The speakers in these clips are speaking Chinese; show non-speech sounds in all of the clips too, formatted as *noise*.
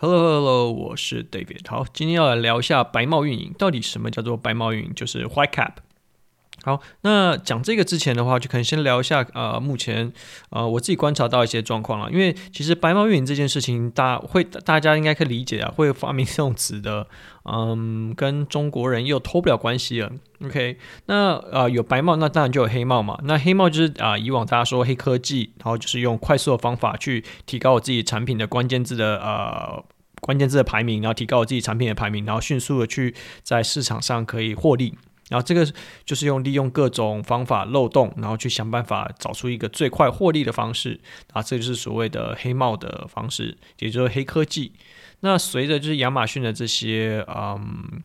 Hello Hello，我是 David。好，今天要来聊一下白帽运营，到底什么叫做白帽运营？就是 White Cap。好，那讲这个之前的话，就可能先聊一下呃，目前呃我自己观察到一些状况了。因为其实白帽运营这件事情，大会大家应该可以理解啊，会发明这种词的，嗯，跟中国人又脱不了关系了。OK，那呃有白帽，那当然就有黑帽嘛。那黑帽就是啊、以往大家说黑科技，然后就是用快速的方法去提高我自己产品的关键字的呃关键字的排名，然后提高我自己产品的排名，然后迅速的去在市场上可以获利。然后这个就是用利用各种方法漏洞，然后去想办法找出一个最快获利的方式啊，这就是所谓的黑帽的方式，也就是黑科技。那随着就是亚马逊的这些嗯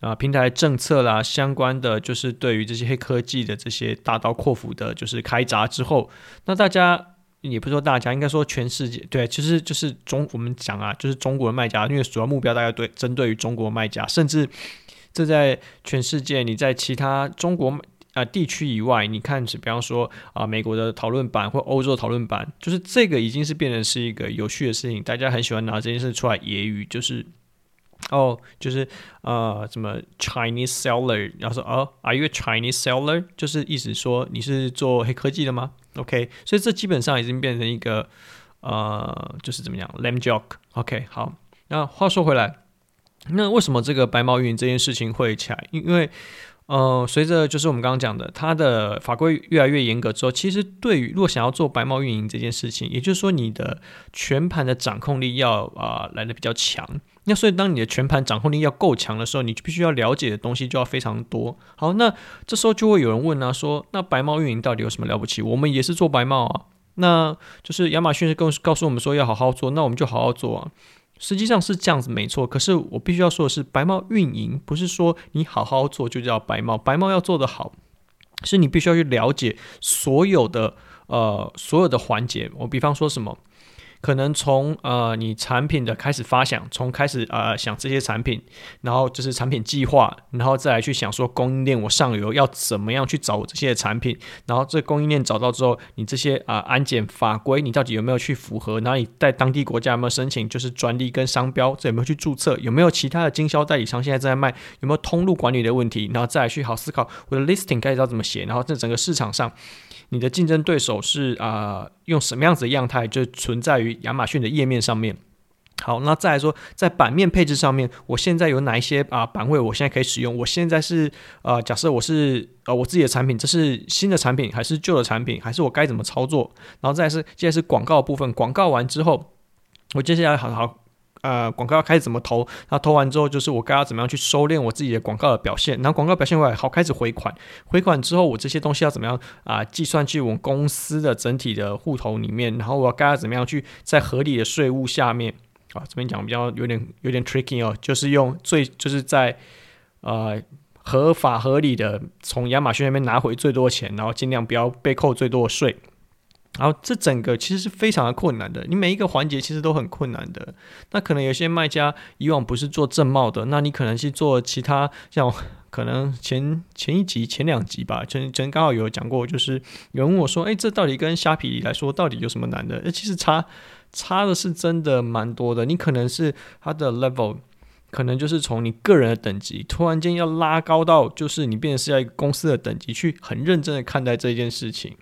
啊平台政策啦相关的，就是对于这些黑科技的这些大刀阔斧的，就是开闸之后，那大家也不说大家，应该说全世界对，其实就是中我们讲啊，就是中国的卖家，因为主要目标大概对针对于中国卖家，甚至。这在全世界，你在其他中国啊、地区以外，你看，比方说啊、美国的讨论版或欧洲讨论版，就是这个已经是变成是一个有趣的事情，大家很喜欢拿这件事出来揶揄，就是哦，就是呃，什么 Chinese seller，然后说哦，Are you a Chinese seller？就是意思说你是做黑科技的吗？OK，所以这基本上已经变成一个呃，就是怎么样 lame joke。OK，好，那话说回来。那为什么这个白帽运营这件事情会起来？因为，呃，随着就是我们刚刚讲的，它的法规越来越严格之后，其实对于如果想要做白帽运营这件事情，也就是说你的全盘的掌控力要啊、来的比较强。那所以当你的全盘掌控力要够强的时候，你就必须要了解的东西就要非常多。好，那这时候就会有人问啊，说那白帽运营到底有什么了不起？我们也是做白帽啊，那就是亚马逊是告告诉我们说要好好做，那我们就好好做啊。实际上是这样子，没错。可是我必须要说的是，白帽运营不是说你好好做就叫白帽，白帽要做得好，是你必须要去了解所有的呃所有的环节。我比方说什么？可能从呃你产品的开始发想，从开始呃想这些产品，然后就是产品计划，然后再来去想说供应链我上游要怎么样去找这些产品，然后这供应链找到之后，你这些啊、安检法规你到底有没有去符合？然后你在当地国家有没有申请就是专利跟商标，这有没有去注册？有没有其他的经销代理商现在正在卖？有没有通路管理的问题？然后再来去好思考我的 listing 该要怎么写？然后在整个市场上。你的竞争对手是啊、用什么样子的样态就存在于亚马逊的页面上面。好，那再来说，在版面配置上面，我现在有哪一些啊、呃、版位，我现在可以使用？我现在是呃，假设我是呃我自己的产品，这是新的产品还是旧的产品，还是我该怎么操作？然后再是，接下来是广告部分，广告完之后，我接下来好好。呃，广告要开始怎么投？那投完之后，就是我该要怎么样去收敛我自己的广告的表现？然后广告表现完好，开始回款。回款之后，我这些东西要怎么样啊？计算去我们公司的整体的户头里面，然后我该要怎么样去在合理的税务下面啊？这边讲比较有点有点 tricky 哦，就是用最就是在呃合法合理的从亚马逊那边拿回最多钱，然后尽量不要被扣最多的税。然后这整个其实是非常的困难的，你每一个环节其实都很困难的。那可能有些卖家以往不是做正贸的，那你可能是做其他，像 *laughs* 可能前前一集、前两集吧，前前刚好有讲过，就是有人问我说：“哎，这到底跟虾皮来说到底有什么难的？”哎，其实差差的是真的蛮多的。你可能是它的 level，可能就是从你个人的等级突然间要拉高到，就是你变成是要一个公司的等级去很认真的看待这件事情。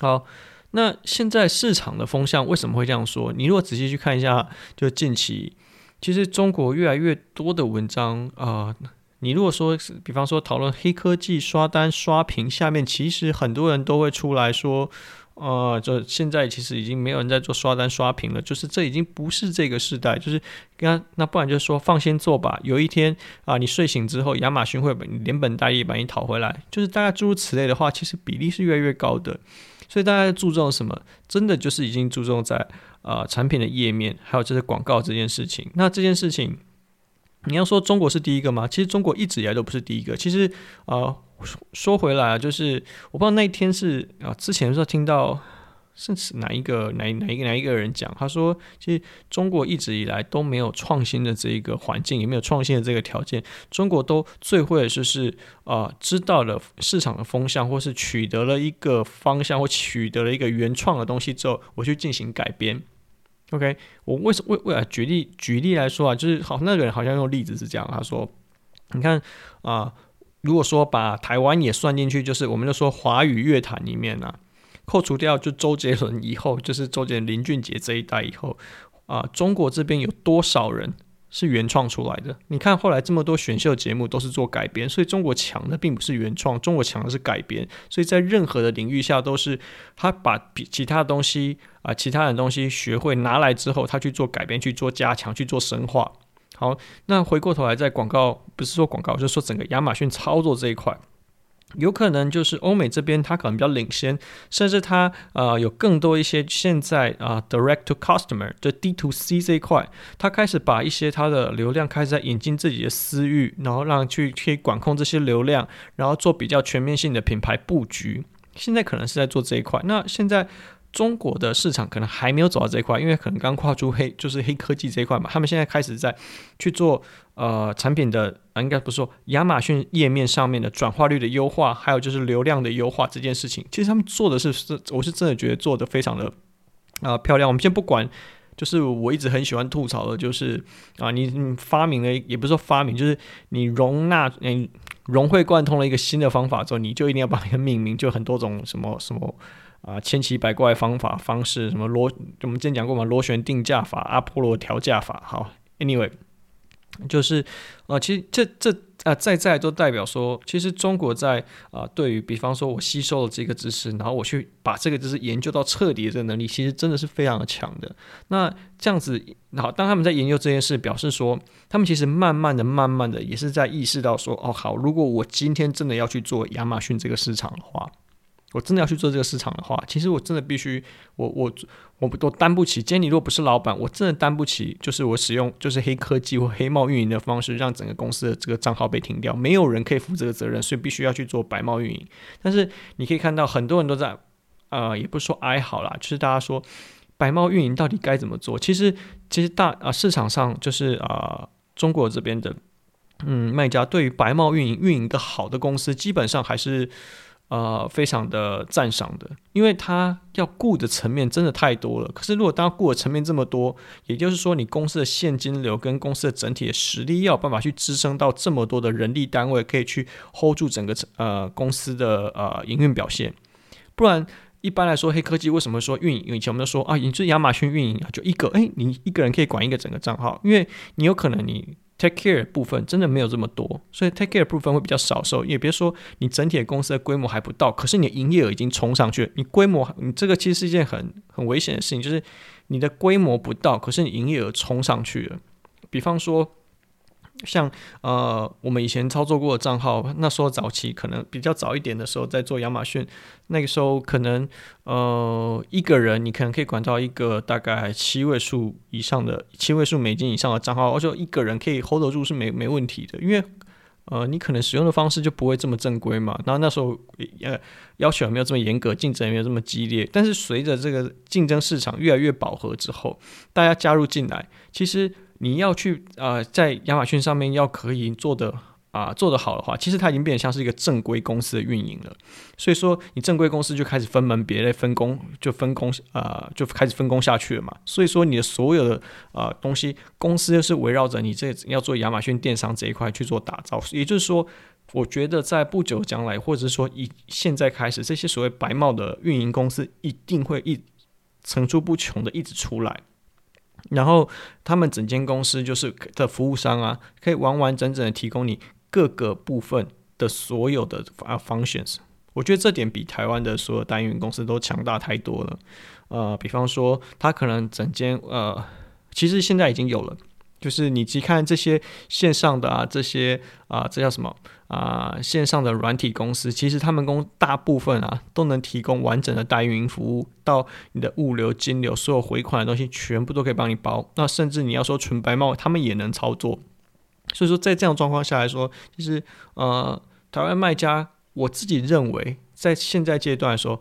好。那现在市场的风向为什么会这样说？你如果仔细去看一下，就近期，其实中国越来越多的文章啊、你如果说，比方说讨论黑科技刷单刷屏，下面其实很多人都会出来说，呃，就现在其实已经没有人在做刷单刷屏了，就是这已经不是这个时代，就是那那不然就说放心做吧，有一天啊，你睡醒之后，亚马逊会连本带利把你讨回来，就是大概诸如此类的话，其实比例是越来越高的。所以大家注重什么？真的就是已经注重在啊、呃、产品的页面，还有就是广告这件事情。那这件事情，你要说中国是第一个吗？其实中国一直以来都不是第一个。其实啊、说说回来啊，就是我不知道那一天是啊，之前是听到。甚至哪一个哪哪一个哪一个人讲，他说，其实中国一直以来都没有创新的这一个环境，也没有创新的这个条件。中国都最会的就是啊、知道了市场的风向，或是取得了一个方向，或取得了一个原创的东西之后，我去进行改编。OK，我为什么为为了举例举例来说啊，就是好那个人好像用例子是这样，他说，你看啊、如果说把台湾也算进去，就是我们就说华语乐坛里面啊，扣除掉就周杰伦以后，*laughs* 就是周杰伦、林俊杰这一代以后啊、中国这边有多少人？是原创出来的。你看后来这么多选秀节目都是做改编，所以中国强的并不是原创，中国强的是改编。所以在任何的领域下都是他把比其他的东西啊、其他的东西学会拿来之后，他去做改编，去做加强，去做深化。好，那回过头来在广告，不是说广告，就是说整个亚马逊操作这一块。有可能就是欧美这边，它可能比较领先，甚至它呃有更多一些现在啊、direct to customer 就 D to C 这一块，它开始把一些它的流量开始在引进自己的私域，然后让去可以管控这些流量，然后做比较全面性的品牌布局。现在可能是在做这一块。那现在。中国的市场可能还没有走到这一块，因为可能刚跨出黑就是黑科技这一块嘛。他们现在开始在去做呃产品的，应该不是说亚马逊页面上面的转化率的优化，还有就是流量的优化这件事情。其实他们做的是是，我是真的觉得做的非常的啊、漂亮。我们先不管，就是我一直很喜欢吐槽的，就是啊你你发明了，也不是说发明，就是你容纳你融会贯通了一个新的方法之后，你就一定要把它命名，就很多种什么什么。啊，千奇百怪方法方式，什么螺，我们之前讲过嘛，螺旋定价法、阿波罗调价法。好，Anyway，就是啊，其实这这啊，在在都代表说，其实中国在啊，对于比方说我吸收了这个知识，然后我去把这个知识研究到彻底的这个能力，其实真的是非常的强的。那这样子，好，当他们在研究这件事，表示说，他们其实慢慢的、慢慢的，也是在意识到说，哦，好，如果我今天真的要去做亚马逊这个市场的话。我真的要去做这个市场的话，其实我真的必须，我我我我担不起。今天你如果不是老板，我真的担不起，就是我使用就是黑科技或黑帽运营的方式，让整个公司的这个账号被停掉，没有人可以负这个责任，所以必须要去做白帽运营。但是你可以看到，很多人都在，呃，也不是说哀嚎啦，就是大家说白帽运营到底该怎么做？其实，其实大啊、市场上就是啊、中国这边的嗯卖家对于白帽运营运营的好的公司，基本上还是。呃，非常的赞赏的，因为他要顾的层面真的太多了。可是，如果当顾的层面这么多，也就是说，你公司的现金流跟公司的整体的实力，要有办法去支撑到这么多的人力单位，可以去 hold 住整个呃公司的呃营运表现。不然，一般来说，黑科技为什么说运营？以前我们都说啊，你是亚马逊运营，就一个，哎，你一个人可以管一个整个账号，因为你有可能你。Take care 部分真的没有这么多，所以 Take care 部分会比较少收。也别说你整体的公司的规模还不到，可是你的营业额已经冲上去了。你规模，你这个其实是一件很很危险的事情，就是你的规模不到，可是你营业额冲上去了。比方说。像呃，我们以前操作过的账号，那时候早期可能比较早一点的时候，在做亚马逊，那个时候可能呃，一个人你可能可以管到一个大概七位数以上的七位数美金以上的账号，而且一个人可以 hold 得住是没没问题的，因为呃，你可能使用的方式就不会这么正规嘛。然后那时候呃，要求也没有这么严格，竞争也没有这么激烈。但是随着这个竞争市场越来越饱和之后，大家加入进来，其实。你要去啊、呃，在亚马逊上面要可以做的啊、做得好的话，其实它已经变得像是一个正规公司的运营了。所以说，你正规公司就开始分门别类、分工，就分工、呃，就开始分工下去了嘛。所以说，你的所有的、呃、东西，公司就是围绕着你这要做亚马逊电商这一块去做打造。也就是说，我觉得在不久将来，或者是说以现在开始，这些所谓白帽的运营公司一定会一层出不穷的一直出来。然后他们整间公司就是的服务商啊，可以完完整整的提供你各个部分的所有的啊 functions。我觉得这点比台湾的所有代运营公司都强大太多了。呃，比方说，他可能整间呃，其实现在已经有了。就是你去看这些线上的啊，这些啊，这叫什么啊？线上的软体公司，其实他们公大部分啊，都能提供完整的代运营服务，到你的物流、金流，所有回款的东西，全部都可以帮你包。那甚至你要说纯白帽，他们也能操作。所以说，在这样状况下来说，其实呃，台湾卖家，我自己认为，在现在阶段来说。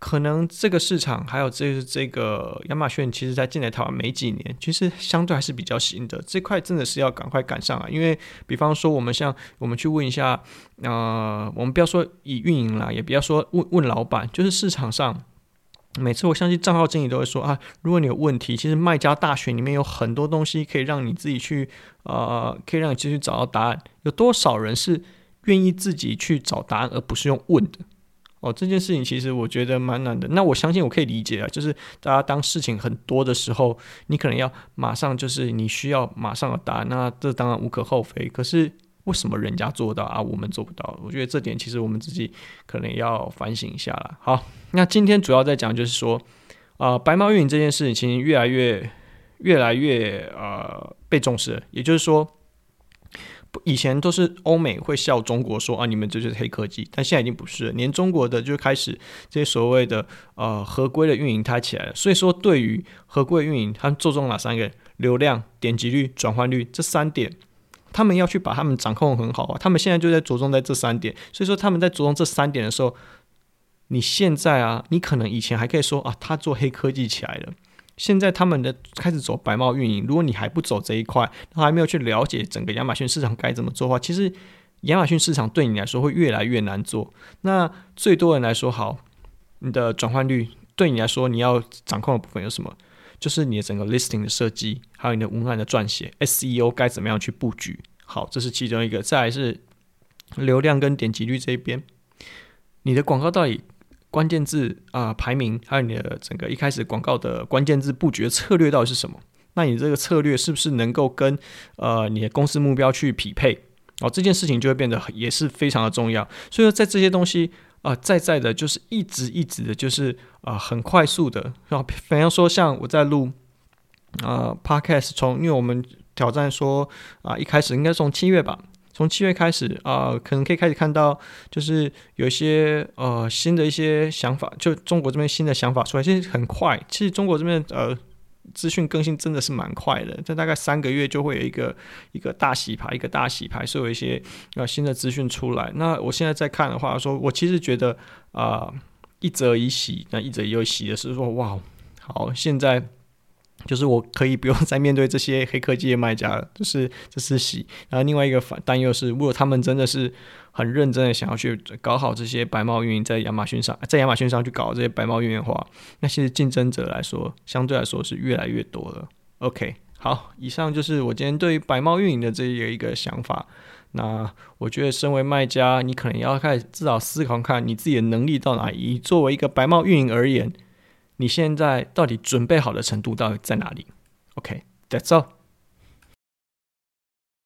可能这个市场还有这这个亚马逊，其实在进来台湾没几年，其实相对还是比较新的。这块真的是要赶快赶上啊！因为比方说，我们像我们去问一下，呃，我们不要说以运营啦，也不要说问问老板，就是市场上每次我相信账号经理都会说啊，如果你有问题，其实卖家大学里面有很多东西可以让你自己去呃，可以让你继续找到答案。有多少人是愿意自己去找答案，而不是用问的？哦，这件事情其实我觉得蛮难的。那我相信我可以理解啊，就是大家当事情很多的时候，你可能要马上就是你需要马上的答案，那这当然无可厚非。可是为什么人家做到啊，我们做不到？我觉得这点其实我们自己可能要反省一下了。好，那今天主要在讲就是说，啊、白猫运营这件事情其实越来越、越来越呃被重视，也就是说。以前都是欧美会笑中国说啊，你们这就是黑科技，但现在已经不是了，连中国的就开始这些所谓的呃合规的运营它起来了。所以说，对于合规运营，他们注重哪三个？流量、点击率、转换率这三点，他们要去把他们掌控很好啊。他们现在就在着重在这三点。所以说，他们在着重这三点的时候，你现在啊，你可能以前还可以说啊，他做黑科技起来了。现在他们的开始走白帽运营，如果你还不走这一块，还没有去了解整个亚马逊市场该怎么做的话，其实亚马逊市场对你来说会越来越难做。那最多人来说，好，你的转换率对你来说，你要掌控的部分有什么？就是你的整个 listing 的设计，还有你的文案的撰写，SEO 该怎么样去布局？好，这是其中一个。再来是流量跟点击率这一边，你的广告到底？关键字啊、排名，还有你的整个一开始广告的关键字布局策略到底是什么？那你这个策略是不是能够跟呃你的公司目标去匹配？哦，这件事情就会变得也是非常的重要。所以说，在这些东西啊、在在的，就是一直一直的，就是啊、很快速的。然后，比方说，像我在录啊、呃、Podcast，从因为我们挑战说啊、一开始应该从七月吧。从七月开始啊、呃，可能可以开始看到，就是有一些呃新的一些想法，就中国这边新的想法出来，其实很快。其实中国这边呃资讯更新真的是蛮快的，这大概三个月就会有一个一个大洗牌，一个大洗牌，所以有一些呃新的资讯出来。那我现在在看的话说，我其实觉得啊、呃、一则以喜，那一则以喜的是说哇，好现在。就是我可以不用再面对这些黑科技的卖家了，就是这是喜。然后另外一个反担忧是，如果他们真的是很认真的想要去搞好这些白帽运营，在亚马逊上，*laughs* 在亚马逊上去搞这些白帽运营的话，那其实竞争者来说，相对来说是越来越多了。OK，好，以上就是我今天对于白帽运营的这一个想法。那我觉得，身为卖家，你可能要开始至少思考看你自己的能力到哪里。以作为一个白帽运营而言。你现在到底准备好的程度到底在哪里？OK，that's all。